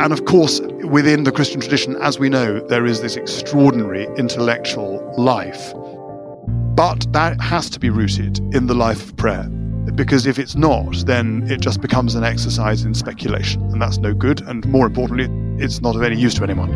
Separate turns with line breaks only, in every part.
And of course, within the Christian tradition, as we know, there is this extraordinary intellectual life. But that has to be rooted in the life of prayer. Because if it's not, then it just becomes an exercise in speculation, and that's no good. And more importantly, it's not of any use to anyone.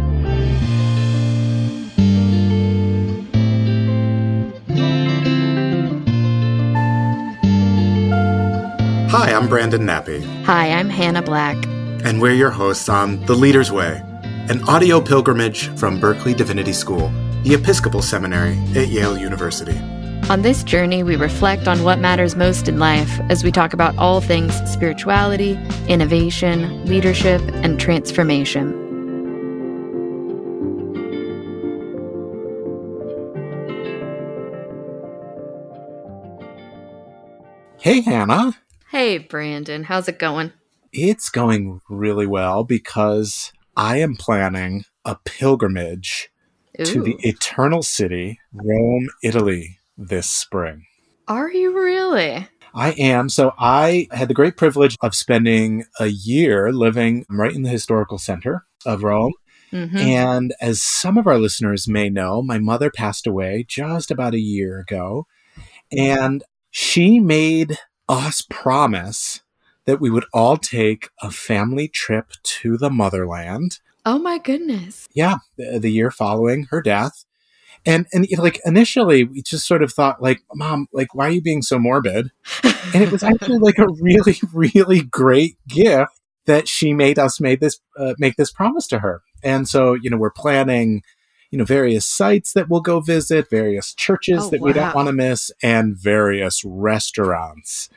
Hi, I'm Brandon Nappi.
Hi, I'm Hannah Black.
And we're your hosts on The Leader's Way, an audio pilgrimage from Berkeley Divinity School, the Episcopal Seminary at Yale University.
On this journey, we reflect on what matters most in life as we talk about all things spirituality, innovation, leadership, and transformation.
Hey, Hannah.
Hey, Brandon, how's it going?
It's going really well because I am planning a pilgrimage Ooh. to the Eternal City, Rome, Italy, this spring.
Are you really?
I am. So I had the great privilege of spending a year living right in the historical center of Rome. Mm-hmm. And as some of our listeners may know, my mother passed away just about a year ago. And she made us promise that we would all take a family trip to the motherland.
Oh my goodness.
Yeah, the, the year following her death. And and you know, like initially we just sort of thought like mom like why are you being so morbid? and it was actually like a really really great gift that she made us made this uh, make this promise to her. And so, you know, we're planning you know various sites that we'll go visit, various churches oh, that wow. we don't want to miss and various restaurants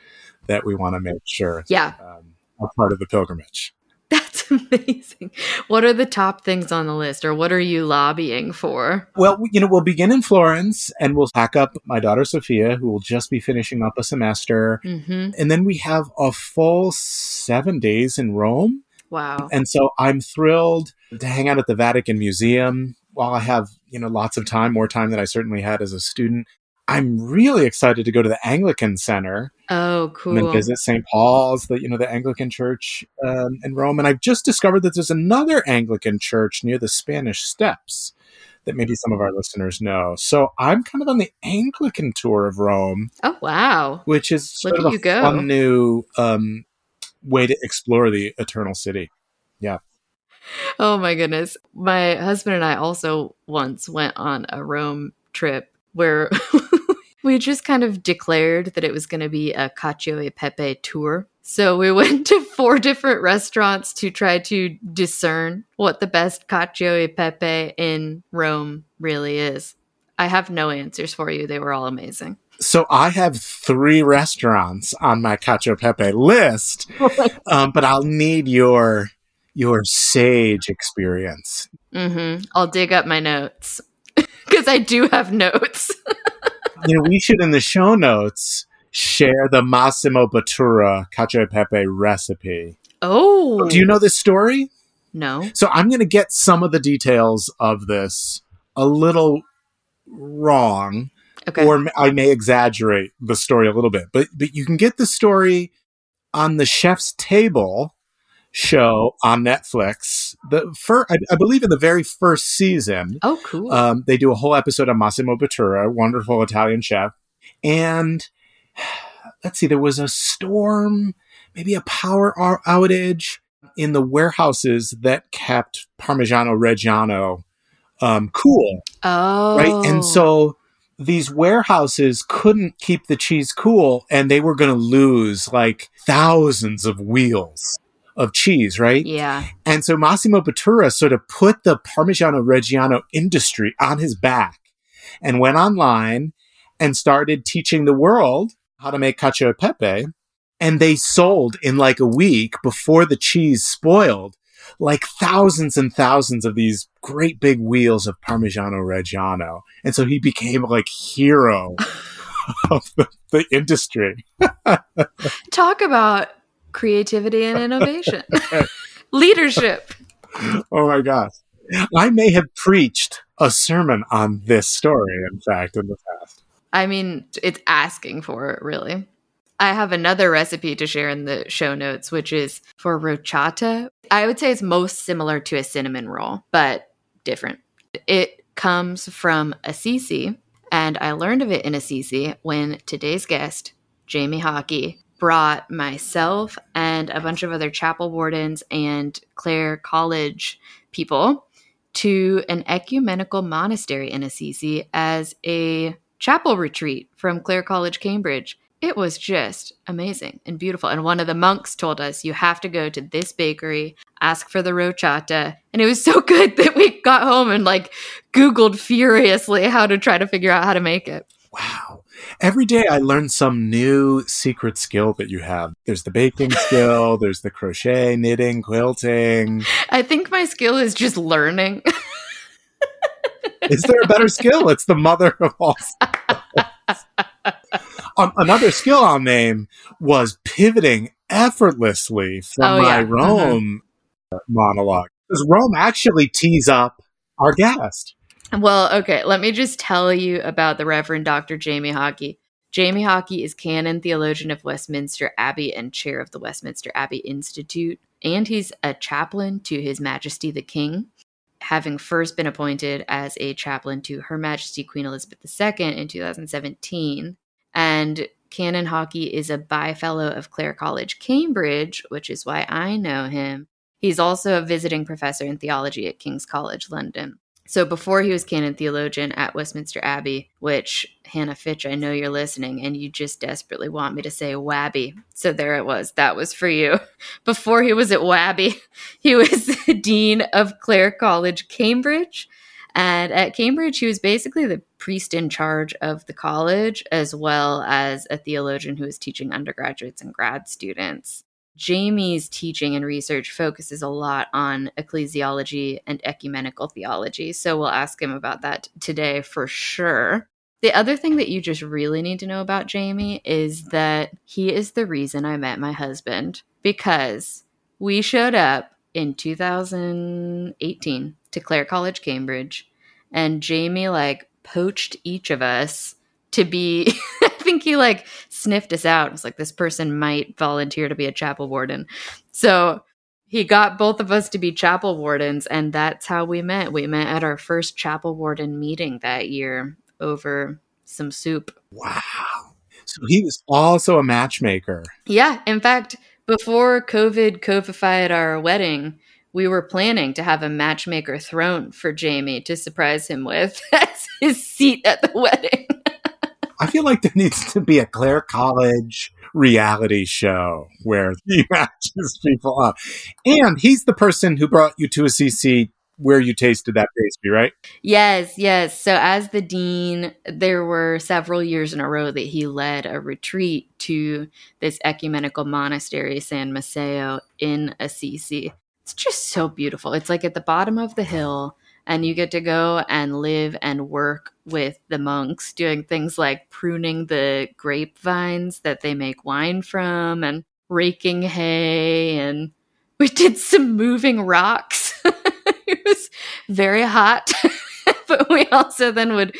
that we want to make sure
yeah.
Um, are part of the pilgrimage.
That's amazing. What are the top things on the list, or what are you lobbying for?
Well, you know, we'll begin in Florence and we'll pack up my daughter Sophia, who will just be finishing up a semester. Mm-hmm. And then we have a full seven days in Rome.
Wow.
And so I'm thrilled to hang out at the Vatican Museum while I have, you know, lots of time, more time than I certainly had as a student. I'm really excited to go to the Anglican Center.
Oh, cool!
And visit St. Paul's, the you know the Anglican Church um, in Rome. And I've just discovered that there's another Anglican church near the Spanish Steps that maybe some of our listeners know. So I'm kind of on the Anglican tour of Rome.
Oh wow!
Which is sort Look of a go. fun new um, way to explore the Eternal City. Yeah.
Oh my goodness! My husband and I also once went on a Rome trip where we just kind of declared that it was going to be a Cacio e Pepe tour. So we went to four different restaurants to try to discern what the best Cacio e Pepe in Rome really is. I have no answers for you. They were all amazing.
So I have three restaurants on my Cacio e Pepe list, um, but I'll need your your sage experience.
Mm-hmm. I'll dig up my notes because I do have notes.
You know, we should in the show notes share the Massimo Bottura cacio e pepe recipe.
Oh.
Do you know this story?
No.
So I'm going to get some of the details of this a little wrong. Okay. Or I may exaggerate the story a little bit, but but you can get the story on the chef's table show on Netflix. The first, I, I, believe, in the very first season.
Oh, cool!
Um, they do a whole episode on Massimo Bottura, wonderful Italian chef, and let's see, there was a storm, maybe a power outage in the warehouses that kept Parmigiano Reggiano um, cool.
Oh,
right, and so these warehouses couldn't keep the cheese cool and they were going to lose like thousands of wheels of cheese, right?
Yeah.
And so Massimo Bottura sort of put the Parmigiano Reggiano industry on his back and went online and started teaching the world how to make cacio e pepe. And they sold in like a week before the cheese spoiled like thousands and thousands of these great big wheels of Parmigiano Reggiano. And so he became like hero of the, the industry.
Talk about creativity and innovation, leadership.
Oh my gosh. I may have preached a sermon on this story, in fact, in the past.
I mean, it's asking for it, really. I have another recipe to share in the show notes, which is for rocciata. I would say it's most similar to a cinnamon roll, but different. It comes from Assisi, and I learned of it in Assisi when today's guest, Jamie Hawkey, brought myself and a bunch of other chapel wardens and Clare College people to an ecumenical monastery in Assisi as a chapel retreat from Clare College, Cambridge. It was just amazing and beautiful. And one of the monks told us, You have to go to this bakery, ask for the rocciata. And it was so good that we got home and like Googled furiously how to try to figure out how to make it.
Wow. Every day I learn some new secret skill that you have. There's the baking skill, there's the crochet, knitting, quilting.
I think my skill is just learning.
is there a better skill? It's the mother of all skills. um, another skill I'll name was pivoting effortlessly from
Oh,
my
yeah.
Rome monologue. Because Rome actually tees up our guest.
Well, okay, let me just tell you about the Reverend Dr. Jamie Hawkey. Jamie Hawkey is canon theologian of Westminster Abbey and chair of the Westminster Abbey Institute, and he's a chaplain to His Majesty the King, having first been appointed as a chaplain to Her Majesty Queen Elizabeth II in 2017. And Canon Hawkey is a bye-fellow of Clare College, Cambridge, which is why I know him. He's also a visiting professor in theology at King's College, London. So before he was canon theologian at Westminster Abbey, which Hannah Fitch, I know you're listening, and you just desperately want me to say Wabby. So there it was. That was for you. Before he was at Wabby, he was the dean of Clare College, Cambridge. And at Cambridge, he was basically the priest in charge of the college, as well as a theologian who was teaching undergraduates and grad students. Jamie's teaching and research focuses a lot on ecclesiology and ecumenical theology. So we'll ask him about that today for sure. The other thing that you just really need to know about Jamie is that he is the reason I met my husband because we showed up in 2018 to Clare College, Cambridge, and Jamie like poached each of us to be think he like sniffed us out. It was like this person might volunteer to be a chapel warden. So he got both of us to be chapel wardens, and that's how we met. We met at our first chapel warden meeting that year over some soup.
Wow. So he was also a matchmaker.
Yeah, in fact, before COVID covified our wedding, we were planning to have a matchmaker throne for Jamie to surprise him with as his seat at the wedding.
I feel like there needs to be a Clare College reality show where he matches people up. And he's the person who brought you to Assisi where you tasted that pastry, right?
Yes, yes. So, as the dean, there were several years in a row that he led a retreat to this ecumenical monastery, San Masseo, in Assisi. It's just so beautiful. It's like at the bottom of the hill, and you get to go and live and work with the monks, doing things like pruning the grapevines that they make wine from and raking hay. And we did some moving rocks. it was very hot. but we also then would,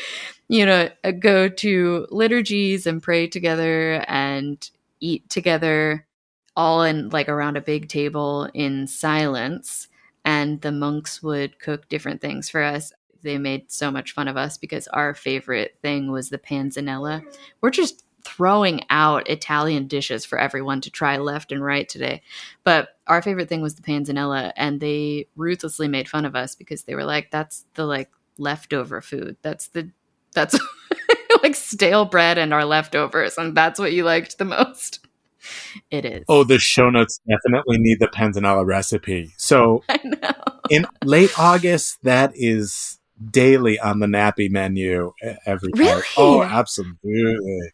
you know, uh, go to liturgies and pray together and eat together, all in like around a big table in silence. And the monks would cook different things for us. They made so much fun of us because our favorite thing was the panzanella. We're just throwing out Italian dishes for everyone to try left and right today. But our favorite thing was the panzanella, and they ruthlessly made fun of us because they were like, "That's the like leftover food. That's the that's like stale bread and our leftovers, and that's what you liked the most." It is.
Oh, the show notes definitely need the panzanella recipe. So
I know.
in late August, that is daily on the Nappi menu every.
Really?
Oh, absolutely.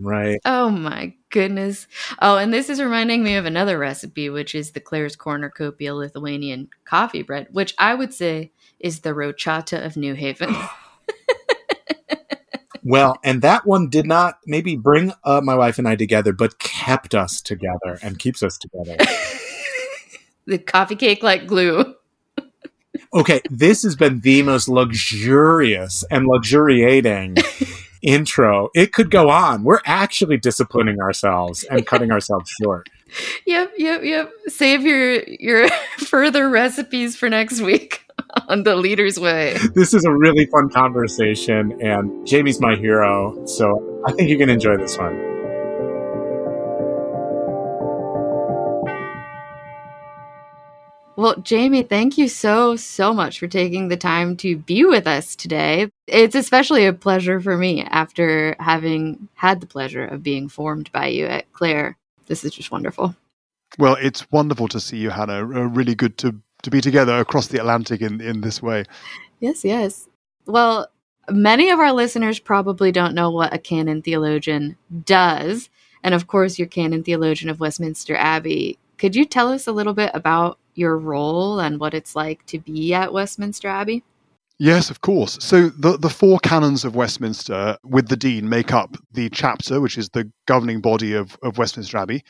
Right.
Oh my goodness. Oh, and this is reminding me of another recipe, which is the Claire's Corner Copia Lithuanian coffee bread, which I would say is the rocciata of New Haven.
Well, and that one did not maybe bring uh, my wife and I together, but kept us together and keeps us together.
the coffee cake like glue.
Okay, this has been the most luxurious and luxuriating intro. It could go on. We're actually disciplining ourselves and cutting ourselves short.
Yep, yep, yep. Save your your further recipes for next week on the leader's way.
This is a really fun conversation, and Jamie's my hero, so I think you can enjoy this one.
Well, Jamie, thank you so, so much for taking the time to be with us today. It's especially a pleasure for me after having had the pleasure of being formed by you at Clare. This is just wonderful.
Well, it's wonderful to see you, Hannah. Uh, really good to, to be together across the Atlantic in, in this way.
Yes, yes. Well, many of our listeners probably don't know what a canon theologian does. And of course, you're canon theologian of Westminster Abbey. Could you tell us a little bit about your role and what it's like to be at Westminster Abbey?
Yes, of course. So the the four canons of Westminster with the Dean make up the chapter, which is the governing body of, of Westminster Abbey.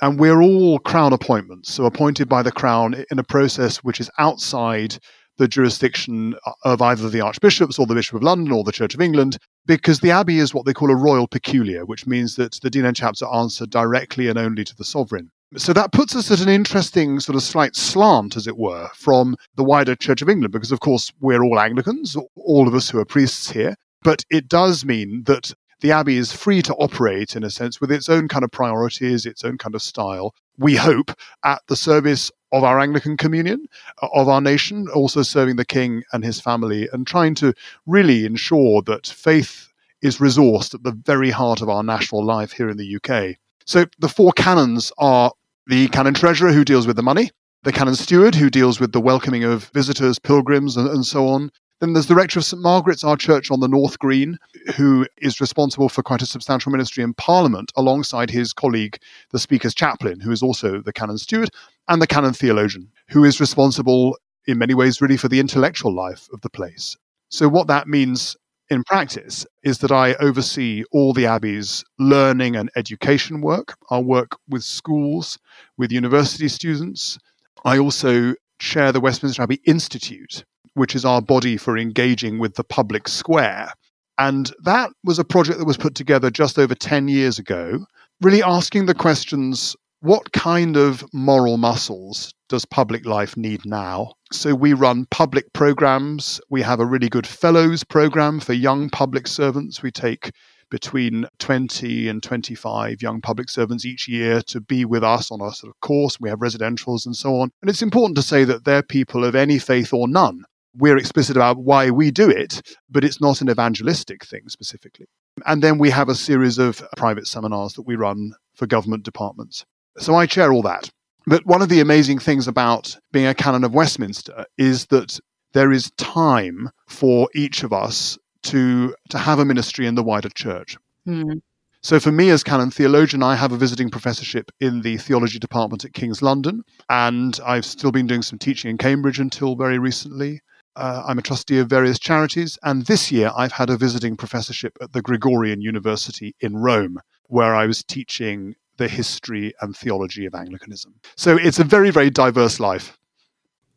And we're all crown appointments, so appointed by the crown in a process which is outside the jurisdiction of either the archbishops or the Bishop of London or the Church of England, because the abbey is what they call a royal peculiar, which means that the dean and chapter answer directly and only to the sovereign. So that puts us at an interesting sort of slight slant, as it were, from the wider Church of England, because of course we're all Anglicans, all of us who are priests here. But it does mean that the Abbey is free to operate, in a sense, with its own kind of priorities, its own kind of style. We hope at the service of our Anglican communion, uh, of our nation, also serving the King and his family, and trying to really ensure that faith is resourced at the very heart of our national life here in the UK. So the four canons are the canon treasurer who deals with the money, the canon steward who deals with the welcoming of visitors, pilgrims, and, and so on. Then there's the rector of St Margaret's, our church on the North Green, who is responsible for quite a substantial ministry in Parliament alongside his colleague, the Speaker's chaplain, who is also the canon steward, and the canon theologian, who is responsible in many ways really for the intellectual life of the place. So, what that means in practice is that I oversee all the Abbey's learning and education work, our work with schools, with university students. I also chair the Westminster Abbey Institute, which is our body for engaging with the public square. And that was a project that was put together just over 10 years ago, really asking the questions what kind of moral muscles does public life need now? So we run public programs. We have a really good fellows program for young public servants. We take between 20 and 25 young public servants each year to be with us on a sort of course. We have residentials and so on. And it's important to say that they're people of any faith or none. We're explicit about why we do it, but it's not an evangelistic thing specifically. And then we have a series of private seminars that we run for government departments. So I chair all that. But one of the amazing things about being a canon of Westminster is that there is time for each of us to to have a ministry in the wider church. Mm. So for me as canon theologian, I have a visiting professorship in the theology department at King's London, and I've still been doing some teaching in Cambridge until very recently. Uh, I'm a trustee of various charities, and this year I've had a visiting professorship at the Gregorian University in Rome, where I was teaching the history and theology of Anglicanism. So it's a very, very diverse life.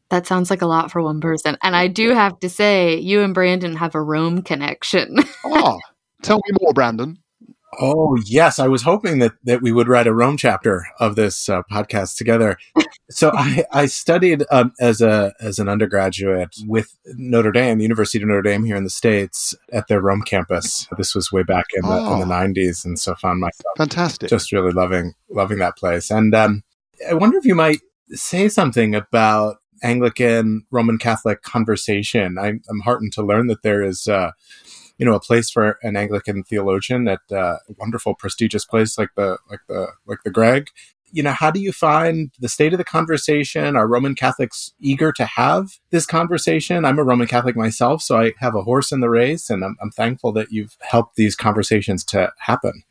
That sounds like a lot for one person. And I do have to say, you and Brandon have a Rome connection.
ah, tell me more, Brandon.
Oh yes, I was hoping that that we would write a Rome chapter of this uh, podcast together. so I, I studied um, as a as an undergraduate with Notre Dame, the University of Notre Dame here in the states, at their Rome campus. This was way back in the oh. in the '90s, and so found myself
fantastic,
just really loving loving that place. And um, I wonder if you might say something about Anglican Roman Catholic conversation. I, am heartened to learn that there is. Uh, you know a place for an Anglican theologian at a wonderful prestigious place like the like the like the Greg. You know, how do you find the state of the conversation? Are Roman Catholics eager to have this conversation? I'm a Roman Catholic myself, so I have a horse in the race, and I'm, I'm thankful that you've helped these conversations to happen.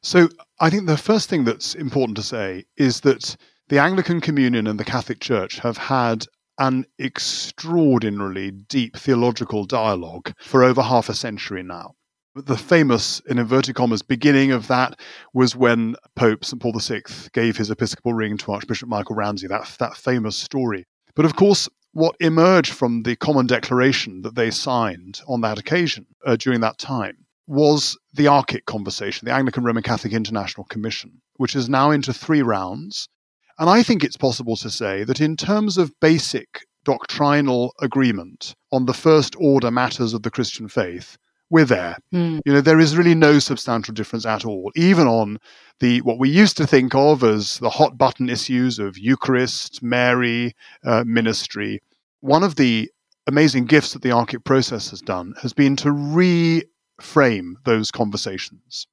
So, I think the first thing that's important to say is that the Anglican Communion and the Catholic Church have had an extraordinarily deep theological dialogue for over half a century now. The famous, in inverted commas, beginning of that was when Pope St. Paul VI gave his episcopal ring to Archbishop Michael Ramsey, that, that famous story. But of course, what emerged from the common declaration that they signed on that occasion uh, during that time was the ARCIC conversation, the Anglican Roman Catholic International Commission, which is now into three rounds. And I think it's possible to say that in terms of basic doctrinal agreement on the first order matters of the Christian faith, we're there.
Mm.
You know, there is really no substantial difference at all, even on the what we used to think of as the hot button issues of Eucharist, Mary, uh, ministry. One of the amazing gifts that the ARCIC process has done has been to reframe those conversations.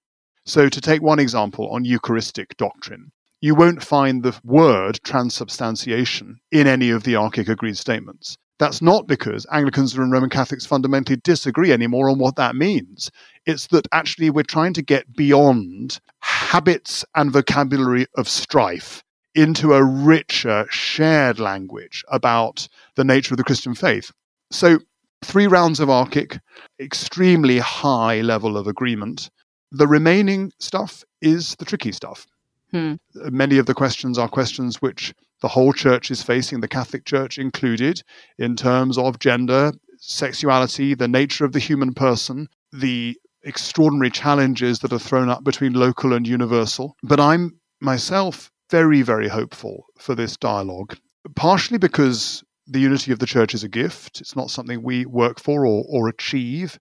So, to take one example on Eucharistic doctrine, you won't find the word transubstantiation in any of the ARCIC agreed statements. That's not because Anglicans and Roman Catholics fundamentally disagree anymore on what that means. It's that actually we're trying to get beyond habits and vocabulary of strife into a richer, shared language about the nature of the Christian faith. So, three rounds of ARCIC, extremely high level of agreement. The remaining stuff is the tricky stuff.
Hmm.
Many of the questions are questions which the whole church is facing, the Catholic Church included, in terms of gender, sexuality, the nature of the human person, the extraordinary challenges that are thrown up between local and universal. But I'm myself very, very hopeful for this dialogue, partially because the unity of the church is a gift. It's not something we work for or, or achieve,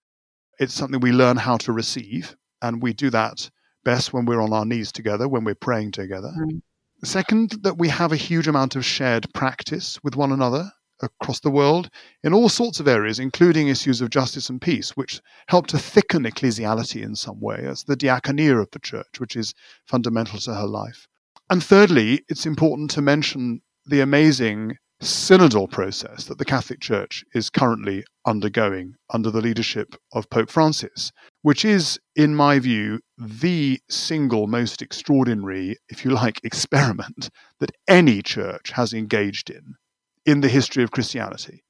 it's something we learn how to receive. And we do that best when we're on our knees together, when we're praying together.
Mm.
Second, that we have a huge amount of shared practice with one another across the world in all sorts of areas, including issues of justice and peace, which help to thicken ecclesiality in some way. That's the diaconia of the church, which is fundamental to her life. And thirdly, it's important to mention the amazing synodal process that the Catholic Church is currently undergoing under the leadership of Pope Francis, which is, in my view, the single most extraordinary, if you like, experiment that any church has engaged in in the history of Christianity.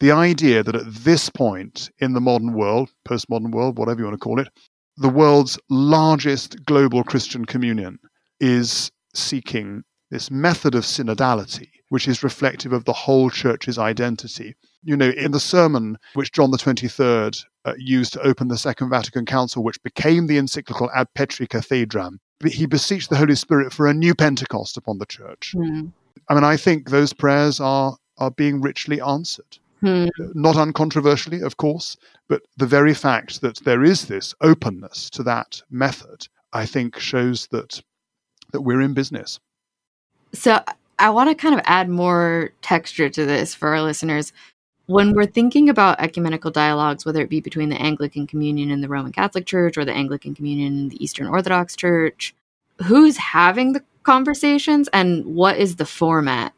The idea that at this point in the modern world, postmodern world, whatever you want to call it, the world's largest global Christian communion is seeking this method of synodality, which is reflective of the whole church's identity. You know, in the sermon which John the 23rd uh, used to open the Second Vatican Council, which became the encyclical Ad Petri Cathedram, he beseeched the Holy Spirit for a new Pentecost upon the church.
Mm.
I mean, I think those prayers are, are being richly answered.
Hmm.
Not uncontroversially, of course, but the very fact that there is this openness to that method, I think, shows that that we're in business.
So I want to kind of add more texture to this for our listeners. When we're thinking about ecumenical dialogues, whether it be between the Anglican Communion and the Roman Catholic Church or the Anglican Communion and the Eastern Orthodox Church, who's having the conversations and what is the format?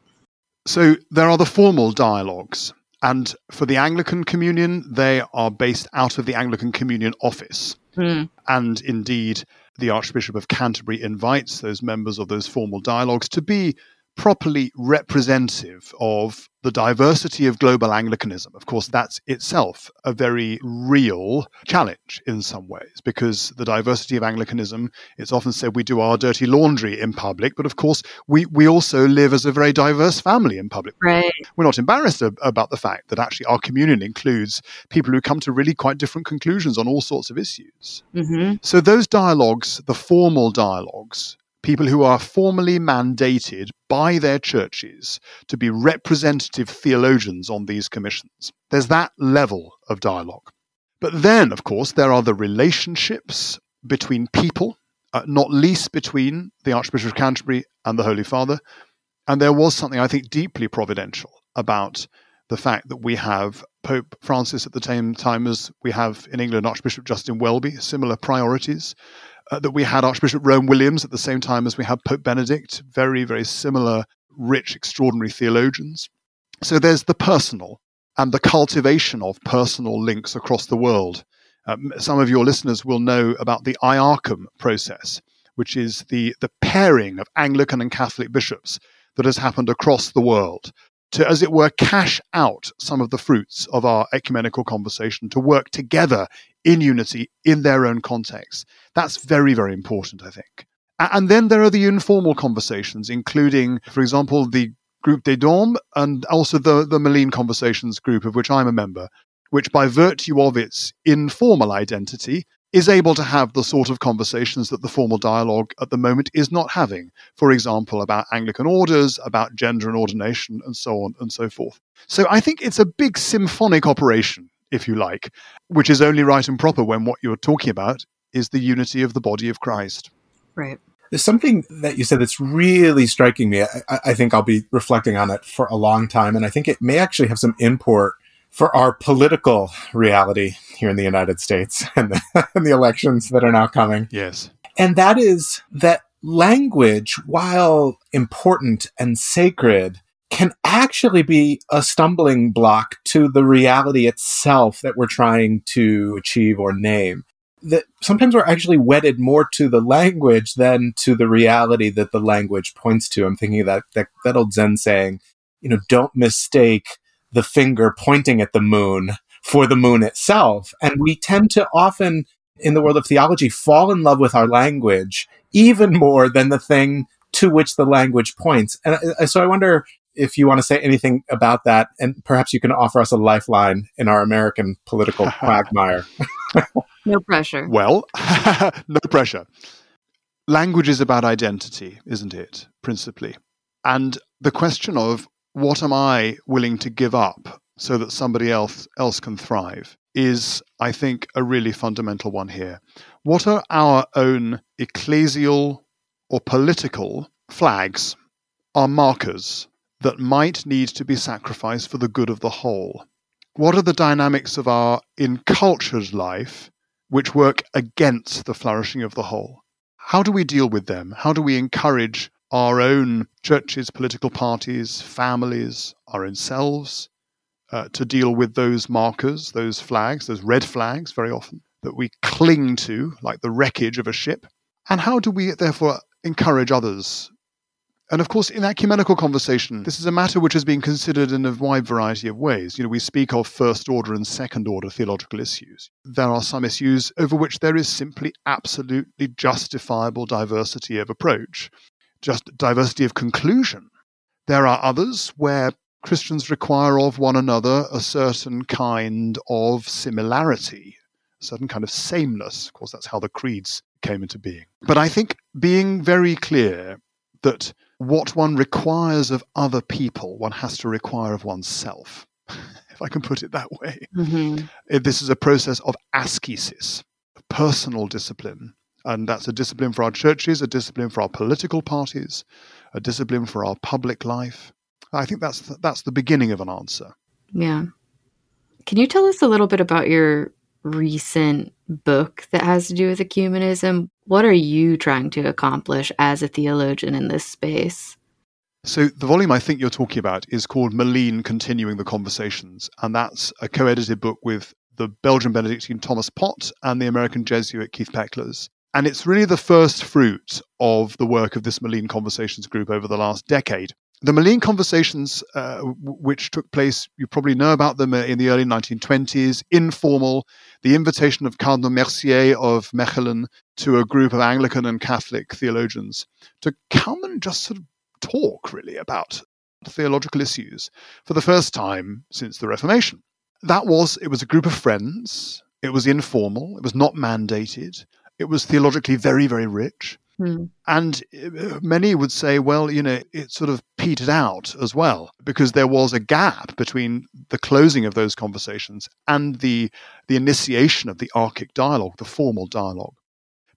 So there are the formal dialogues. And for the Anglican Communion, they are based out of the Anglican Communion office.
Hmm.
And indeed, the Archbishop of Canterbury invites those members of those formal dialogues to be properly representative of the diversity of global Anglicanism. Of course, that's itself a very real challenge in some ways because the diversity of Anglicanism, it's often said we do our dirty laundry in public, but of course, we, we also live as a very diverse family in public.
Right.
We're not embarrassed ab- about the fact that actually our communion includes people who come to really quite different conclusions on all sorts of issues.
hmm
So those dialogues, the formal dialogues, people who are formally mandated by their churches to be representative theologians on these commissions. There's that level of dialogue. But then, of course, there are the relationships between people, uh, not least between the Archbishop of Canterbury and the Holy Father. And there was something, I think, deeply providential about the fact that we have Pope Francis at the same time as we have in England Archbishop Justin Welby, similar priorities. Uh, that we had Archbishop Rowan Williams at the same time as we had Pope Benedict, very, very similar, rich, extraordinary theologians. So there's the personal and the cultivation of personal links across the world. Um, some of your listeners will know about the IARCCUM process, which is the, the pairing of Anglican and Catholic bishops that has happened across the world to, as it were, cash out some of the fruits of our ecumenical conversation, to work together in unity in their own context. That's very, very important, I think. And then there are the informal conversations, including, for example, the Groupe des Dombes and also the, the Malines Conversations group, of which I'm a member, which by virtue of its informal identity is able to have the sort of conversations that the formal dialogue at the moment is not having. For example, about Anglican orders, about gender and ordination, and so on and so forth. So I think it's a big symphonic operation, if you like, which is only right and proper when what you're talking about is the unity of the body of Christ.
Right.
There's something that you said that's really striking me. I, I, think I'll be reflecting on it for a long time, and I think it may actually have some import for our political reality here in the United States and the, and the elections that are now coming.
Yes.
And that is that language, while important and sacred, can actually be a stumbling block to the reality itself that we're trying to achieve or name. That sometimes we're actually wedded more to the language than to the reality that the language points to. I'm thinking of that, that, that old Zen saying, you know, don't mistake the finger pointing at the moon for the moon itself. And we tend to often, in the world of theology, fall in love with our language even more than the thing to which the language points. And uh, so I wonder if you want to say anything about that, and perhaps you can offer us a lifeline in our American political quagmire.
no pressure.
Well, no pressure. Language is about identity, isn't it, principally? And the question of what am I willing to give up so that somebody else else can thrive is, I think, a really fundamental one here. What are our own ecclesial or political flags, our markers that might need to be sacrificed for the good of the whole? What are the dynamics of our encultured life which work against the flourishing of the whole? How do we deal with them? How do we encourage our own churches, political parties, families, our own selves, uh, to deal with those markers, those flags, those red flags very often that we cling to, like the wreckage of a ship? And how do we therefore encourage others? And of course, in ecumenical conversation, this is a matter which has been considered in a wide variety of ways. You know, we speak of first order and second order theological issues. There are some issues over which there is simply absolutely justifiable diversity of approach just diversity of conclusion. There are others where Christians require of one another a certain kind of similarity, a certain kind of sameness. Of course, that's how the creeds came into being. But I think being very clear that what one requires of other people, one has to require of oneself, if I can put it that way. Mm-hmm. This is a process of ascesis, personal discipline, and that's a discipline for our churches, a discipline for our political parties, a discipline for our public life. I think that's the, that's the beginning of an answer.
Yeah. Can you tell us a little bit about your recent book that has to do with ecumenism? What are you trying to accomplish as a theologian in this space?
So, the volume I think you're talking about is called Malines Continuing the Conversations, and that's a co edited book with the Belgian Benedictine Thomas Pott and the American Jesuit Keith Pecklers. And it's really the first fruit of the work of this Malines Conversations group over the last decade. The Malines Conversations, uh, which took place, you probably know about them uh, in the early 1920s, informal, the invitation of Cardinal Mercier of Mechelen to a group of Anglican and Catholic theologians to come and just sort of talk really about theological issues for the first time since the Reformation. That was, it was a group of friends, it was informal, it was not mandated. It was theologically very, very rich. Mm. And uh, many would say, well, you know, it sort of petered out as well because there was a gap between the closing of those conversations and the the initiation of the ARCIC dialogue, the formal dialogue.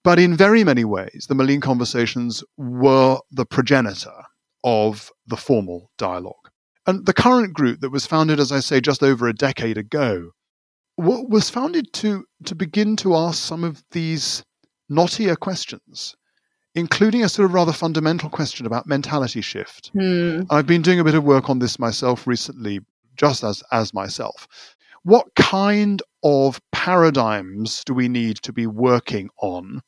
But in very many ways, the Malines conversations were the progenitor of the formal dialogue. And the current group that was founded, as I say, just over a decade ago, was founded to to begin to ask some of these knottier questions, including a sort of rather fundamental question about mentality shift. Hmm. I've been doing a bit of work on this myself recently, just as, as myself. What kind of paradigms do we need to be working on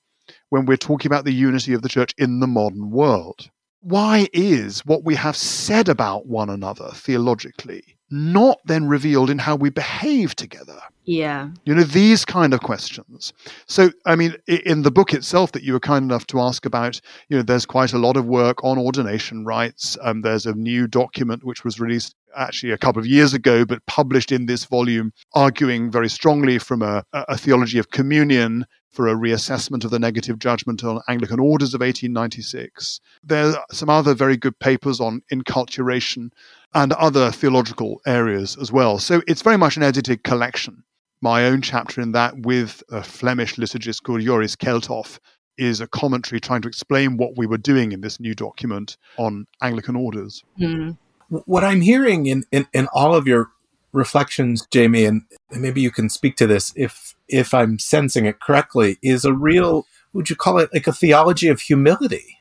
when we're talking about the unity of the church in the modern world? Why is what we have said about one another theologically not then revealed in how we behave together?
Yeah.
You know, these kind of questions. So, I mean, in the book itself that you were kind enough to ask about, you know, there's quite a lot of work on ordination rights. Um, there's a new document which was released actually a couple of years ago, but published in this volume, arguing very strongly from a, a theology of communion for a reassessment of the negative judgment on Anglican orders of 1896. There are some other very good papers on inculturation and other theological areas as well. So it's very much an edited collection my own chapter in that with a Flemish liturgist called Joris Geldhof is a commentary trying to explain what we were doing in this new document on Anglican orders.
Mm. What I'm hearing in, in, in all of your reflections, Jamie, and maybe you can speak to this if if I'm sensing it correctly, is a real would you call it like a theology of humility?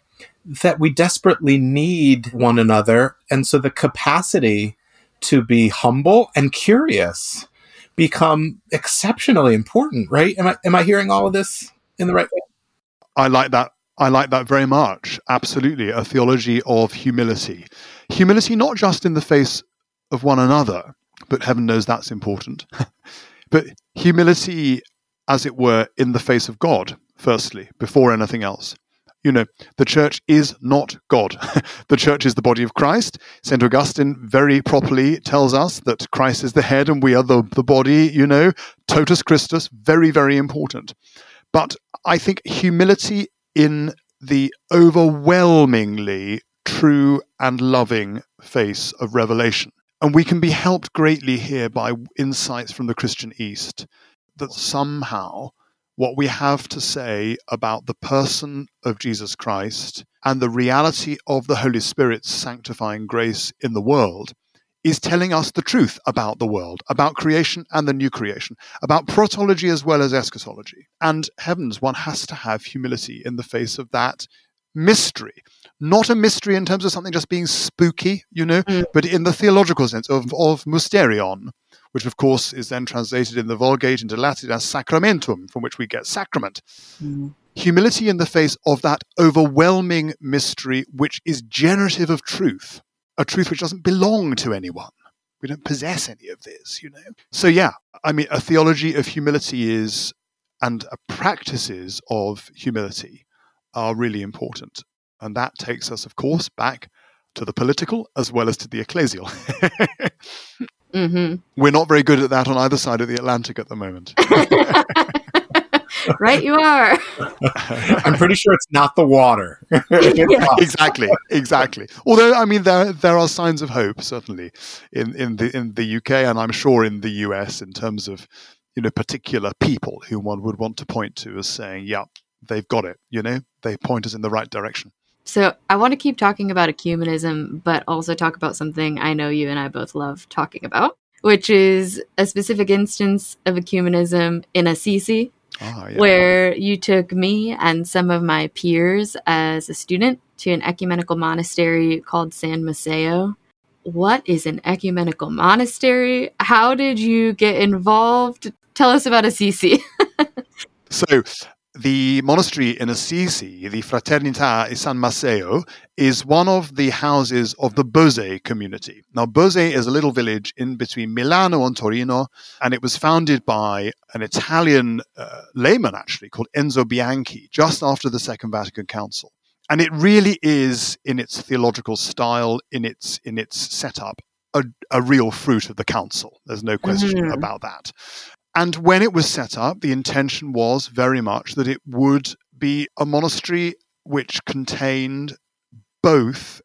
That we desperately need one another. And so the capacity to be humble and curious become exceptionally important, right? Am I am I hearing all of this in the right way?
I like that. I like that very much. Absolutely, a theology of humility. Humility not just in the face of one another, but heaven knows that's important. but humility, as it were, in the face of God, firstly, before anything else you know, the church is not God. the church is the body of Christ. St. Augustine very properly tells us that Christ is the head and we are the, the body, you know, totus Christus, very, very important. But I think humility in the overwhelmingly true and loving face of revelation. And we can be helped greatly here by insights from the Christian East that somehow what we have to say about the person of Jesus Christ and the reality of the Holy Spirit's sanctifying grace in the world is telling us the truth about the world, about creation and the new creation, about protology as well as eschatology. And heavens, one has to have humility in the face of that mystery. Not a mystery in terms of something just being spooky, you know, mm. but in the theological sense of, of mysterion, which of course is then translated in the Vulgate into Latin as sacramentum, from which we get sacrament. Mm. Humility in the face of that overwhelming mystery, which is generative of truth, a truth which doesn't belong to anyone. We don't possess any of this, you know. So, yeah, I mean, a theology of humility is, and practices of humility are really important. And that takes us, of course, back to the political as well as to the ecclesial. mm-hmm. We're not very good at that on either side of the Atlantic at the moment.
right, you are.
I'm pretty sure it's not the water.
exactly, exactly. Although, I mean, there there are signs of hope certainly in, in the in the UK, and I'm sure in the US in terms of you know particular people who one would want to point to as saying, "Yeah, they've got it." You know, they point us in the right direction.
So I want to keep talking about ecumenism, but also talk about something I know you and I both love talking about, which is a specific instance of ecumenism in Assisi, oh, ah, yeah. where you took me and some of my peers as a student to an ecumenical monastery called San Masseo. What is an ecumenical monastery? How did you get involved? Tell us about Assisi.
so, the monastery in Assisi, the Fraternità San Masseo, is one of the houses of the Bose community. Now, Bose is a little village in between Milano and Torino, and it was founded by an Italian uh, layman, actually, called Enzo Bianchi, just after the Second Vatican Council. And it really is, in its theological style, in its in its setup, a, a, real fruit of the council. There's no question mm-hmm. about that. And when it was set up, the intention was very much that it would be a monastery which contained both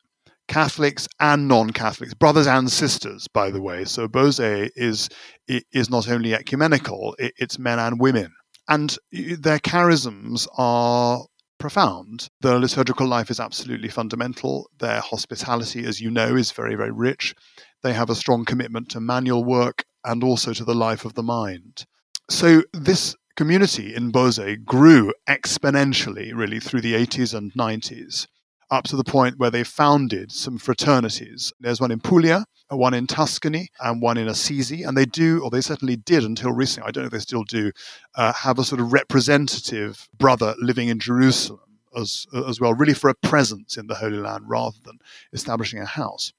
Catholics and non-Catholics, brothers and sisters, by the way. So Bose is is not only ecumenical; it's men and women, and their charisms are profound. Their liturgical life is absolutely fundamental. Their hospitality, as you know, is very very rich. They have a strong commitment to manual work and also to the life of the mind. So this community in Bose grew exponentially, really, through the 80s and 90s, up to the point where they founded some fraternities. There's one in Puglia, one in Tuscany, and one in Assisi. And they do, or they certainly did until recently, I don't know if they still do, uh, have a sort of representative brother living in Jerusalem as, as well, really for a presence in the Holy Land rather than establishing a house.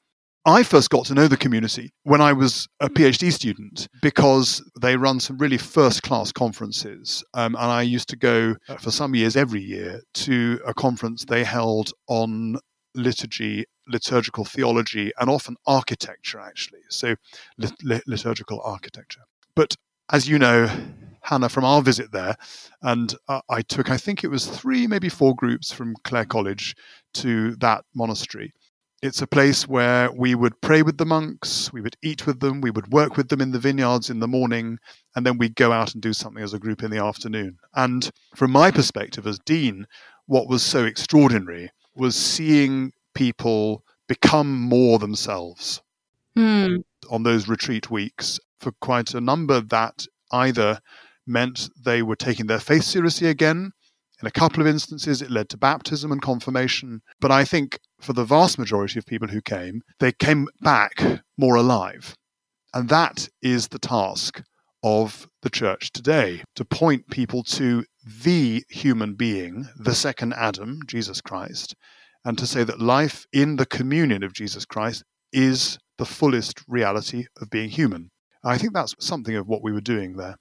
I first got to know the community when I was a PhD student because they run some really first class conferences. Um, and I used to go uh, for some years every year to a conference they held on liturgy, liturgical theology, and often architecture, actually. So, lit- lit- liturgical architecture. But as you know, Hannah, from our visit there, and uh, I took, I think it was three, maybe four groups from Clare College to that monastery. It's a place where we would pray with the monks, we would eat with them, we would work with them in the vineyards in the morning, and then we'd go out and do something as a group in the afternoon. And from my perspective as dean, what was so extraordinary was seeing people become more themselves
Hmm.
on those retreat weeks. For quite a number, that either meant they were taking their faith seriously again. In a couple of instances, it led to baptism and confirmation. But I think for the vast majority of people who came, they came back more alive. And that is the task of the church today to point people to the human being, the second Adam, Jesus Christ, and to say that life in the communion of Jesus Christ is the fullest reality of being human. I think that's something of what we were doing there.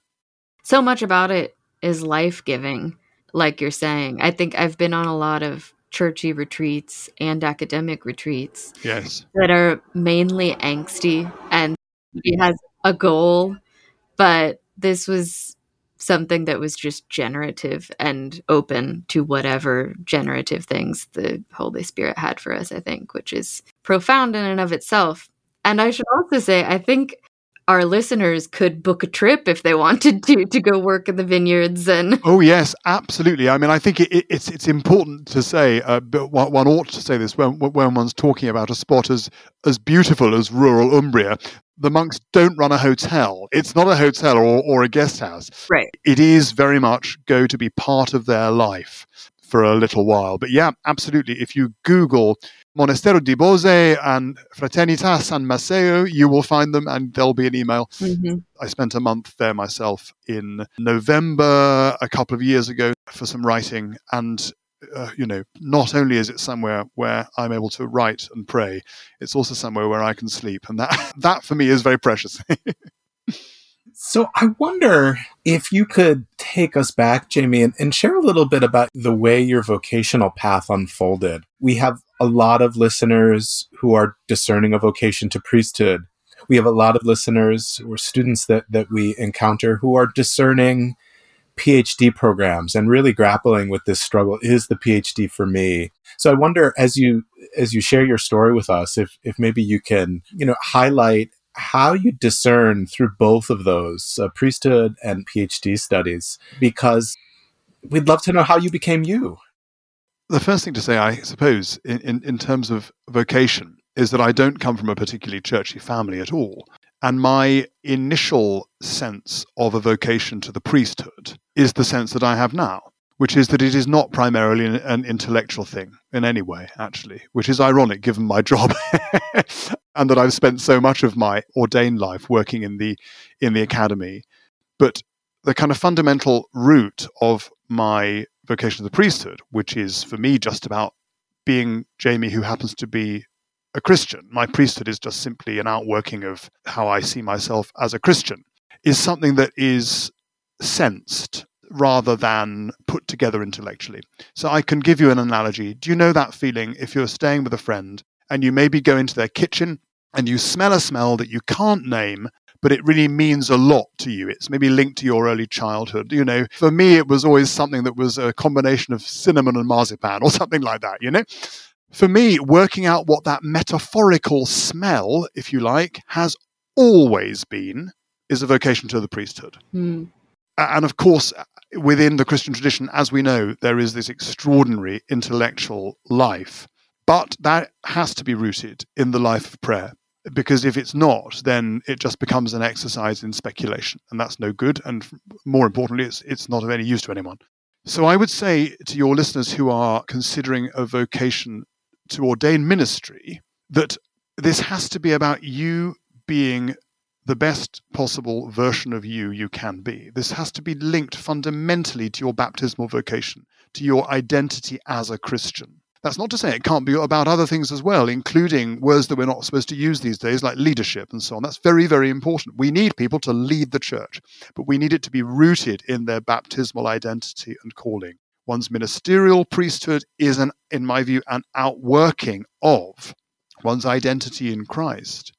So much about it is life giving, like you're saying. I think I've been on a lot of churchy retreats and academic retreats
Yes.
that are mainly angsty and it has a goal, but this was something that was just generative and open to whatever generative things the Holy Spirit had for us, I think, which is profound in and of itself. And I should also say, I think our listeners could book a trip if they wanted to to go work in the vineyards and
Oh yes, absolutely. I mean, I think it, it, it's it's important to say, uh, but one, ought to say this when when one's talking about a spot as as beautiful as rural Umbria. The monks don't run a hotel. It's not a hotel or, or a guest house.
right.
It is very much go to be part of their life for a little while. But yeah, absolutely. If you Google Monastero di Bose and Fraternità San Masseo, you will find them and there'll be an email.
hmm
I spent a month there myself in November a couple of years ago for some writing. And, uh, you know, not only is it somewhere where I'm able to write and pray, it's also somewhere where I can sleep. And that, that for me is very precious.
So I wonder if you could take us back, Jamie, and, and share a little bit about the way your vocational path unfolded. We have a lot of listeners who are discerning a vocation to priesthood. We have a lot of listeners or students that, that we encounter who are discerning PhD programs and really grappling with this struggle. Is the PhD for me? So I wonder as you as you share your story with us, if if maybe you can, you know, highlight how you discern through both of those uh, priesthood and PhD studies, because we'd love to know how you became you.
The first thing to say, I suppose, in, in, in terms of vocation, is that I don't come from a particularly churchy family at all. And my initial sense of a vocation to the priesthood is the sense that I have now, which is that it is not primarily an, an intellectual thing in any way, actually, which is ironic given my job and that I've spent so much of my ordained life working in the in the academy. But the kind of fundamental root of my vocation of the priesthood, which is for me just about being Jamie who happens to be a Christian. My priesthood is just simply an outworking of how I see myself as a Christian, is something that is sensed rather than put together intellectually. So I can give you an analogy. Do you know that feeling if you're staying with a friend and you maybe go into their kitchen and you smell a smell that you can't name, but it really means a lot to you. It's maybe linked to your early childhood. You know, for me, it was always something that was a combination of cinnamon and marzipan or something like that, you know? For me, working out what that metaphorical smell, if you like, has always been is a vocation to the priesthood.
Hmm.
A- And of course, within the Christian tradition, as we know, there is this extraordinary intellectual life. But that has to be rooted in the life of prayer. Because if it's not, then it just becomes an exercise in speculation, and that's no good. And more importantly, it's, it's not of any use to anyone. So I would say to your listeners who are considering a vocation to ordain ministry that this has to be about you being the best possible version of you you can be. This has to be linked fundamentally to your baptismal vocation, to your identity as a Christian. That's not to say it can't be about other things as well, including words that we're not supposed to use these days, like leadership and so on. That's very, very important. We need people to lead the church, but we need it to be rooted in their baptismal identity and calling. One's ministerial priesthood is, an, in my view, an outworking of one's identity in Christ.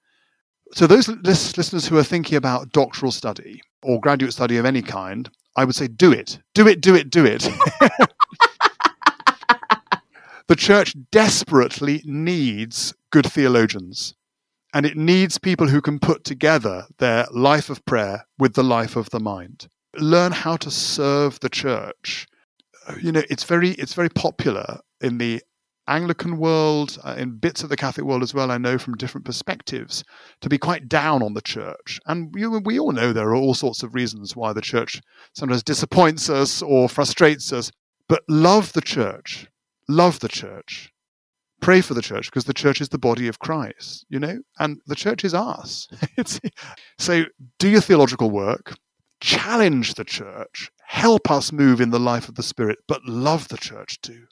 So, those listeners who are thinking about doctoral study or graduate study of any kind, I would say do it. Do it, do it, do it. the church desperately needs good theologians. And it needs people who can put together their life of prayer with the life of the mind. Learn how to serve the church. You know, it's very it's very popular in the Anglican world, uh, in bits of the Catholic world as well, I know from different perspectives, to be quite down on the church. And we, we all know there are all sorts of reasons why the church sometimes disappoints us or frustrates us. But love the church. Love the church. Pray for the church because the church is the body of Christ, you know, and the church is us. so do your theological work, challenge the church, help us move in the life of the Spirit, but love the church too.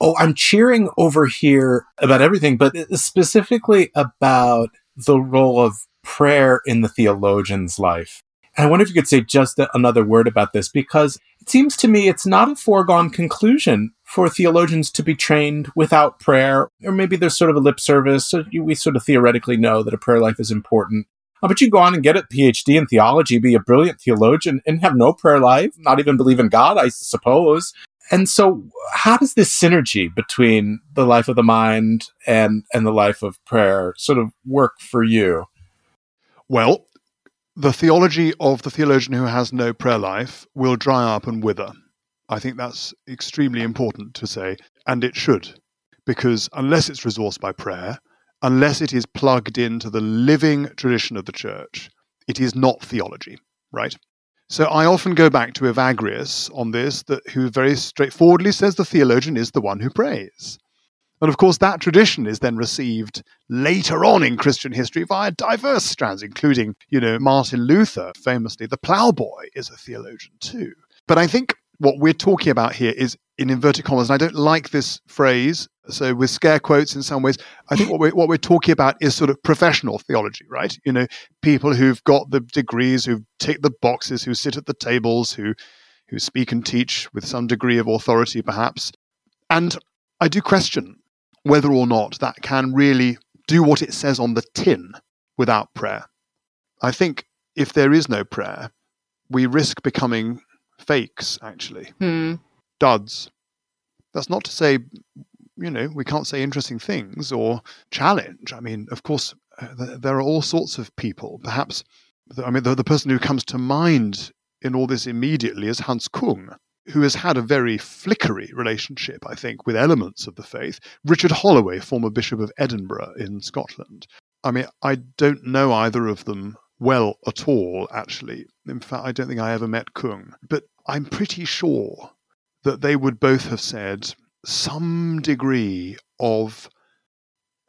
Oh, I'm cheering over here about everything, but specifically about the role of prayer in the theologian's life. I wonder if you could say just another word about this, because it seems to me it's not a foregone conclusion for theologians to be trained without prayer, or maybe there's sort of a lip service. So we sort of theoretically know that a prayer life is important. Uh, but you go on and get a PhD in theology, be a brilliant theologian, and have no prayer life, not even believe in God, I suppose and so how does this synergy between the life of the mind and and the life of prayer sort of work for you
well the theology of the theologian who has no prayer life will dry up and wither i think that's extremely important to say and it should because unless it's resourced by prayer unless it is plugged into the living tradition of the church it is not theology right so I often go back to Evagrius on this, that who very straightforwardly says the theologian is the one who prays. And of course, that tradition is then received later on in Christian history via diverse strands, including, you know, Martin Luther, famously, the plowboy is a theologian too. But I think what we're talking about here is in inverted commas, and I don't like this phrase, so with scare quotes in some ways, I think what we're, what we're talking about is sort of professional theology, right? You know, people who've got the degrees, who tick the boxes, who sit at the tables, who who speak and teach with some degree of authority, perhaps. And I do question whether or not that can really do what it says on the tin without prayer. I think if there is no prayer, we risk becoming fakes, actually.
Hmm.
Duds. That's not to say, you know, we can't say interesting things or challenge. I mean, of course, uh, there are all sorts of people. Perhaps, I mean, the, the person who comes to mind in all this immediately is Hans Kung, who has had a very flickery relationship, I think, with elements of the faith. Richard Holloway, former Bishop of Edinburgh in Scotland. I mean, I don't know either of them well at all, actually. In fact, I don't think I ever met Kung. But I'm pretty sure that they would both have said some degree of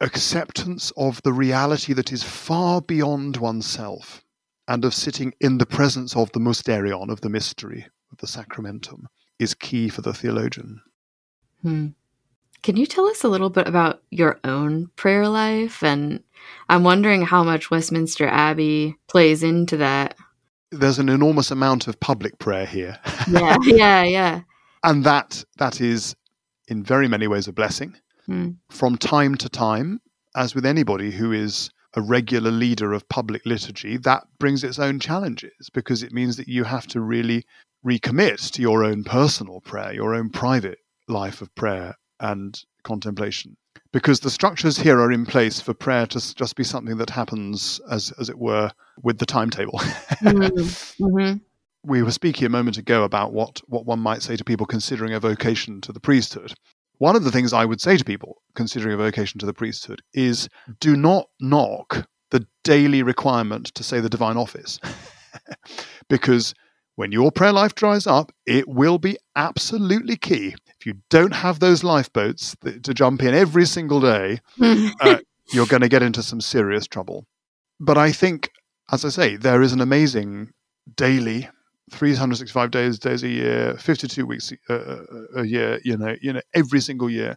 acceptance of the reality that is far beyond oneself and of sitting in the presence of the mysterion, of the mystery, the sacramentum, is key for the theologian.
Hmm. Can you tell us a little bit about your own prayer life? And I'm wondering how much Westminster Abbey plays into that.
There's an enormous amount of public prayer here.
Yeah, yeah, yeah.
and that that is in very many ways a blessing.
Hmm.
From time to time, as with anybody who is a regular leader of public liturgy, that brings its own challenges because it means that you have to really recommit to your own personal prayer, your own private life of prayer and contemplation. Because the structures here are in place for prayer to just be something that happens, as, as it were, with the timetable.
mm-hmm. Mm-hmm.
We were speaking a moment ago about what, what one might say to people considering a vocation to the priesthood. One of the things I would say to people considering a vocation to the priesthood is do not knock the daily requirement to say the divine office. because when your prayer life dries up, it will be absolutely key. If you don't have those lifeboats to jump in every single day, hmm. uh, you're going to get into some serious trouble. But I think, as I say, there is an amazing daily 365 days days a year 52 weeks a, a, year you know you know every single year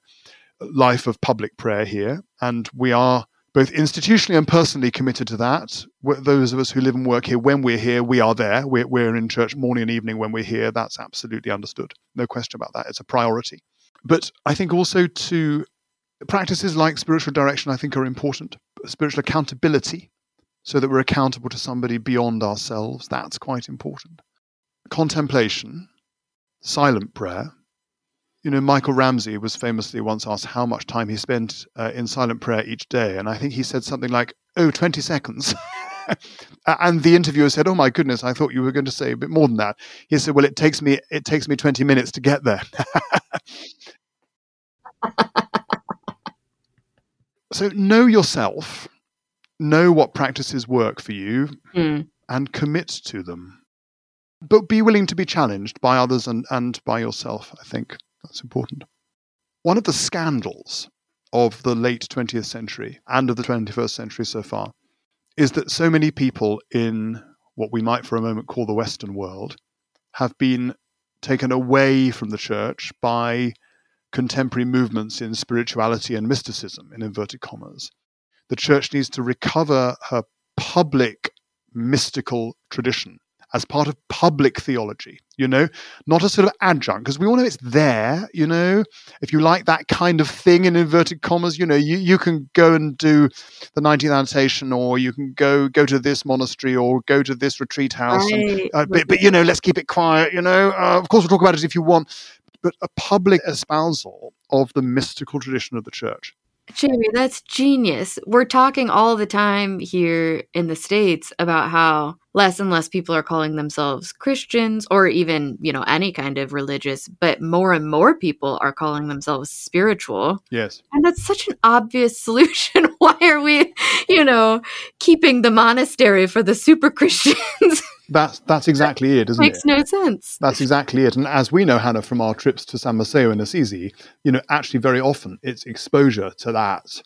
life of public prayer here, and we are both institutionally and personally committed to that. Those of us who live and work here, when we're here, we are there. We're, we're in church morning and evening when we're here. That's absolutely understood. No question about that. It's a priority. But I think also to practices like spiritual direction, I think are important. Spiritual accountability, so that we're accountable to somebody beyond ourselves, that's quite important. Contemplation, silent prayer, you know, Michael Ramsey was famously once asked how much time he spent uh, in silent prayer each day. And I think he said something like, oh, 20 seconds. and the interviewer said, "Oh my goodness, I thought you were going to say a bit more than that." He said, "Well, it takes me it takes me 20 minutes to get there." so know yourself, know what practices work for you, mm. and commit to them. But be willing to be challenged by others and, and by yourself, I think. That's important. One of the scandals of the late 20th century and of the 21st century so far is that so many people in what we might for a moment call the Western world have been taken away from the church by contemporary movements in spirituality and mysticism, in inverted commas. The church needs to recover her public mystical tradition as part of public theology, you know, not a sort of adjunct, because we all know it's there, you know. If you like that kind of thing in inverted commas, you know, you, you can go and do the 19th annotation, or you can go go to this monastery or go to this retreat house. Right. And, uh, but, but, you know, let's keep it quiet, you know. Uh, of course, we'll talk about it if you want, but a public espousal of the mystical tradition of the church.
Jamie, that's genius. We're talking all the time here in the States about how less and less people are calling themselves Christians or even, you know, any kind of religious, but more and more people are calling themselves spiritual.
Yes.
And that's such an obvious solution. Why are we, you know, keeping the monastery for the super Christians?
That's that's exactly it, isn't
Makes
it?
Makes no sense.
That's exactly it. And as we know, Hannah, from our trips to San Masseo and Assisi, you know, actually very often it's exposure to that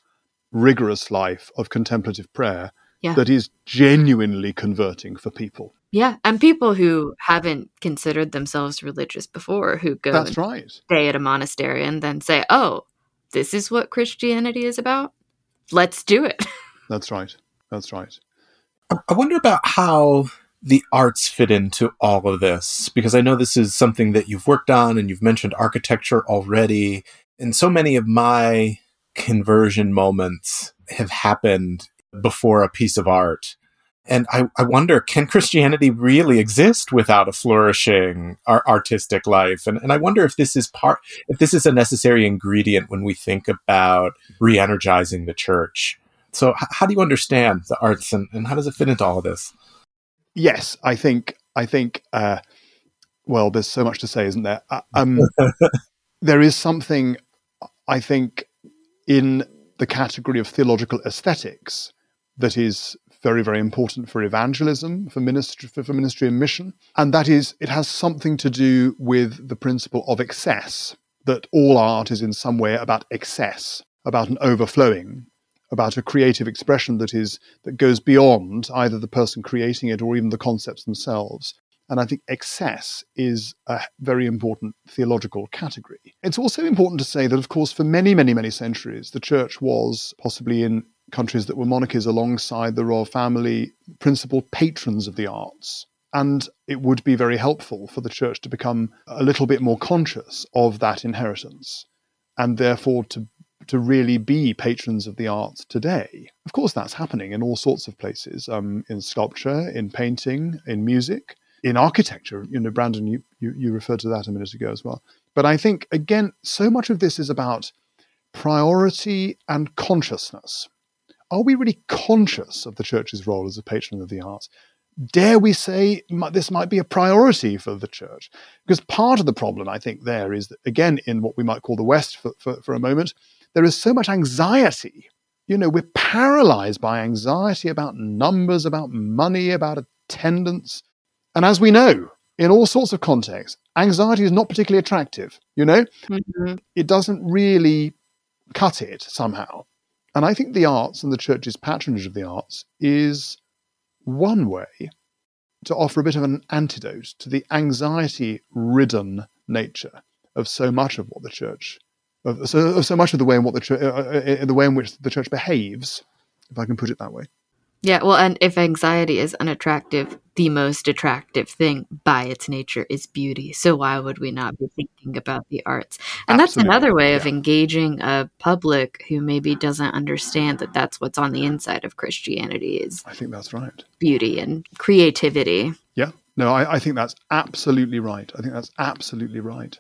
rigorous life of contemplative prayer yeah. that is genuinely converting for people.
Yeah, and people who haven't considered themselves religious before, who go
that's right,
stay at a monastery and then say, "Oh, this is what Christianity is about. Let's do it."
that's right. That's right.
I wonder about how the arts fit into all of this? Because I know this is something that you've worked on and you've mentioned architecture already. And so many of my conversion moments have happened before a piece of art. And I, I wonder, can Christianity really exist without a flourishing ar- artistic life? And, and I wonder if this is part, if this is a necessary ingredient when we think about re-energizing the church. So how do you understand the arts and, and how does it fit into all of this?
Yes, I think I think uh, well, there's so much to say, isn't there? Uh, um, there is something I think in the category of theological aesthetics that is very very important for evangelism, for ministry, for, for ministry and mission, and that is it has something to do with the principle of excess. That all art is in some way about excess, about an overflowing, about a creative expression that is that goes beyond either the person creating it or even the concepts themselves. And I think excess is a very important theological category. It's also important to say that, of course, for many, many, many centuries, the church was possibly in countries that were monarchies alongside the royal family, principal patrons of the arts. And it would be very helpful for the church to become a little bit more conscious of that inheritance and therefore to to really be patrons of the arts today. Of course, that's happening in all sorts of places um, in sculpture, in painting, in music, in architecture. You know, Brandon, you, you, you referred to that a minute ago as well. But I think, again, so much of this is about priority and consciousness. Are we really conscious of the church's role as a patron of the arts? Dare we say this might be a priority for the church? Because part of the problem, I think, there is that, again, in what we might call the West for, for, for a moment, there is so much anxiety. You know, we're paralyzed by anxiety about numbers, about money, about attendance. And as we know, in all sorts of contexts, anxiety is not particularly attractive. You know, mm-hmm. it doesn't really cut it somehow. And I think the arts and the church's patronage of the arts is one way to offer a bit of an antidote to the anxiety ridden nature of so much of what the church of so, of so much of the way in what the church, uh, uh, the way in which the church behaves, if I can put it that way.
Yeah, well, and if anxiety is unattractive, the most attractive thing by its nature is beauty. So why would we not be thinking about the arts? And that's
Absolutely,
another way of
yeah.
engaging a public who maybe doesn't understand that that's what's on the inside of Christianity is
I think that's right.
beauty and creativity.
Yeah. No, I, I think that's absolutely right. I think that's absolutely right.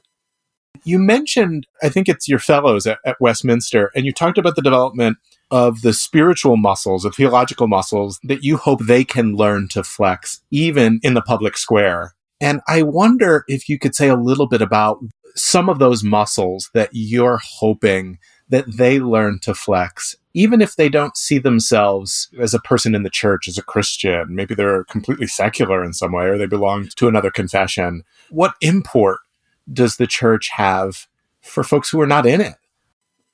You mentioned, I think it's your fellows at, at Westminster, and you talked about the development of the spiritual muscles, the theological muscles that you hope they can learn to flex even in the public square. And I wonder if you could say a little bit about some of those muscles that you're hoping that they learn to flex, even if they don't see themselves as a person in the church, as a Christian. Maybe they're completely secular in some way, or they belong to another confession. What import does the church have for folks who are not in it?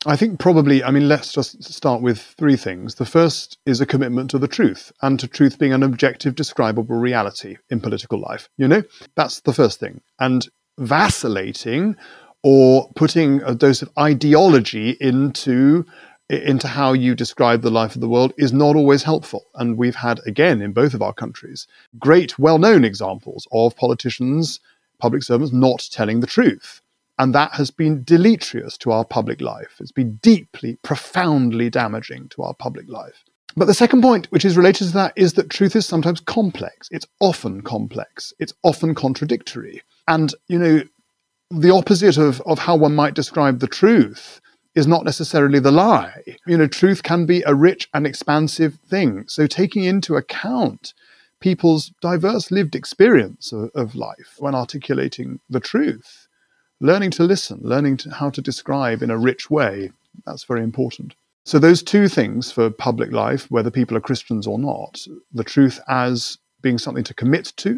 I think probably, I mean, let's just start with three things. The first is a commitment to the truth and to truth being an objective, describable reality in political life. You know, that's the first thing. And vacillating or putting a dose of ideology into into how you describe the life of the world is not always helpful. And we've had, again, in both of our countries, great, well known examples of politicians, public servants not telling the truth. And that has been deleterious to our public life. It's been deeply, profoundly damaging to our public life. But the second point, which is related to that, is that truth is sometimes complex. It's often complex. It's often contradictory. And, you know, the opposite of, of how one might describe the truth is not necessarily the lie. You know, truth can be a rich and expansive thing. So taking into account people's diverse lived experience of, of life when articulating the truth, learning to listen, learning to, how to describe in a rich way, that's very important. So those two things for public life, whether people are Christians or not, the truth as being something to commit to,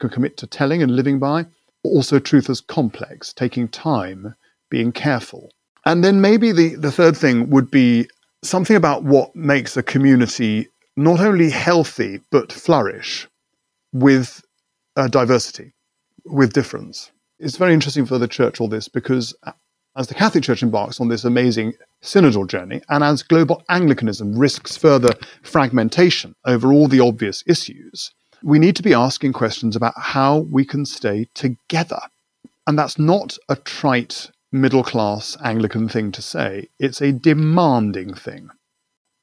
to commit to telling and living by, also truth as complex, taking time, being careful. And then maybe the, the third thing would be something about what makes a community not only healthy, but flourish with uh, diversity, with difference. It's very interesting for the church, all this, because as the Catholic Church embarks on this amazing synodal journey, and as global Anglicanism risks further fragmentation over all the obvious issues, we need to be asking questions about how we can stay together. And that's not a trite middle class Anglican thing to say, it's a demanding thing.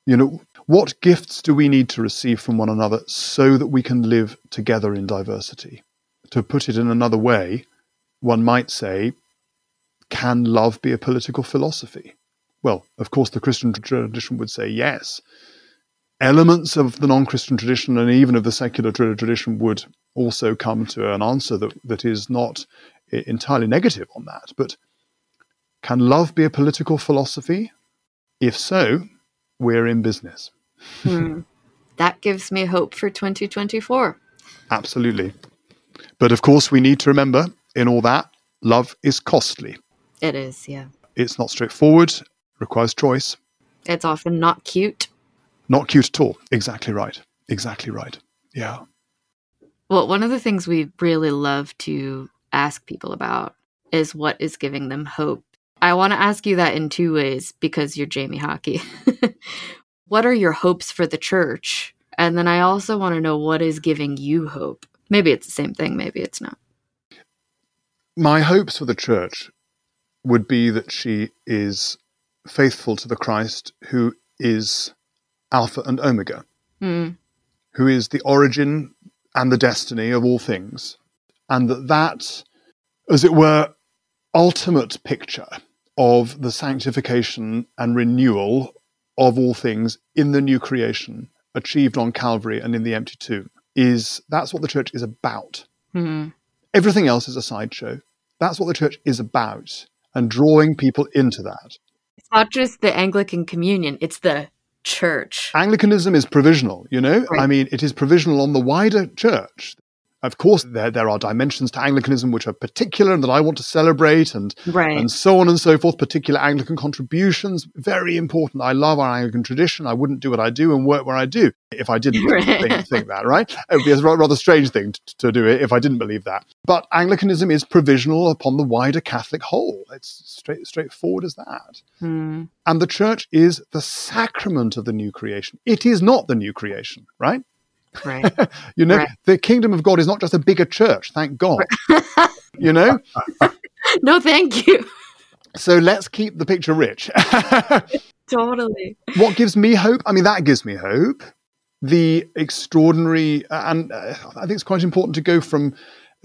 You know, what gifts do we need to receive from one another so that we can live together in diversity? To put it in another way, one might say, can love be a political philosophy? Well, of course, the Christian tradition would say yes. Elements of the non Christian tradition and even of the secular tradition would also come to an answer that, that is not entirely negative on that. But can love be a political philosophy? If so, we're in business.
Hmm. That gives me hope for 2024.
Absolutely. But of course, we need to remember in all that, love is costly.
It is, yeah.
It's not straightforward, requires choice.
It's often not cute.
Not cute at all. Exactly right. Exactly right. Yeah.
Well, one of the things we really love to ask people about is what is giving them hope. I want to ask you that in two ways because you're Jamie Hawkey. what are your hopes for the church? And then I also want to know what is giving you hope. Maybe it's the same thing, maybe it's not.
My hopes for the church would be that she is faithful to the Christ who is Alpha and Omega,
Mm.
who is the origin and the destiny of all things, and that that, as it were, ultimate picture of the sanctification and renewal of all things in the new creation achieved on Calvary and in the empty tomb is that's what the church is about.
Mm.
Everything else is a sideshow. That's what the church is about, and drawing people into that.
It's not just the Anglican communion, it's the church.
Anglicanism is provisional, you know?
Right.
I mean, it is provisional on the wider church. Of course, there, there are dimensions to Anglicanism which are particular and that I want to celebrate, and
Right.
and so on and so forth. Particular Anglican contributions, very important. I love our Anglican tradition. I wouldn't do what I do and work where I do if I didn't
Right.
think, think that, right? It would be a rather strange thing to, to do it if I didn't believe that. But Anglicanism is provisional upon the wider Catholic whole. It's straight straightforward as that.
Hmm.
And the church is the sacrament of the new creation. It is not the new creation, right?
Right.
You know,
Right.
the kingdom of God is not just a bigger church, thank God. you know?
no, thank you.
So let's keep the picture rich.
Totally.
what gives me hope? I mean, that gives me hope. The extraordinary, and uh, I think it's quite important to go from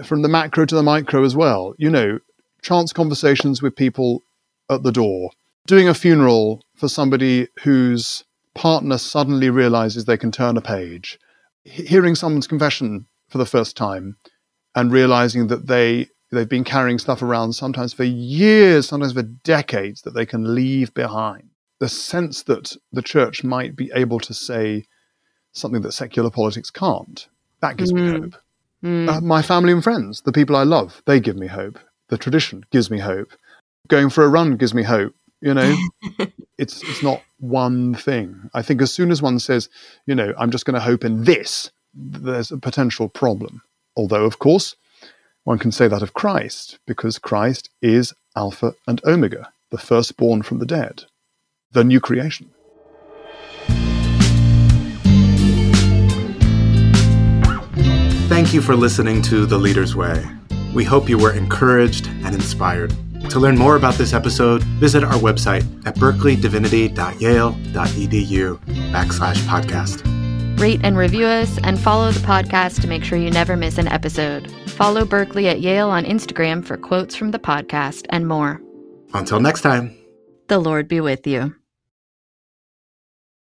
from the macro to the micro as well. You know, chance conversations with people at the door, doing a funeral for somebody whose partner suddenly realizes they can turn a page, hearing someone's confession for the first time, and realizing that they they've been carrying stuff around sometimes for years, sometimes for decades that they can leave behind the sense that the church might be able to say something that secular politics can't. That gives me
Mhm.
hope.
Hmm.
Uh, my family and friends, the people I love, they give me hope. The tradition gives me hope. Going for a run gives me hope. You know, it's it's not one thing. I think as soon as one says, you know, I'm just going to hope in this, there's a potential problem. Although, of course, one can say that of Christ because Christ is Alpha and Omega, the firstborn from the dead, the new creation.
Thank you for listening to The Leader's Way. We hope you were encouraged and inspired. To learn more about this episode, visit our website at berkeleydivinity.yale.edu backslash podcast.
Rate and review us and follow the podcast to make sure you never miss an episode. Follow Berkeley at Yale on Instagram for quotes from the podcast and more.
Until next time.
The Lord be with you.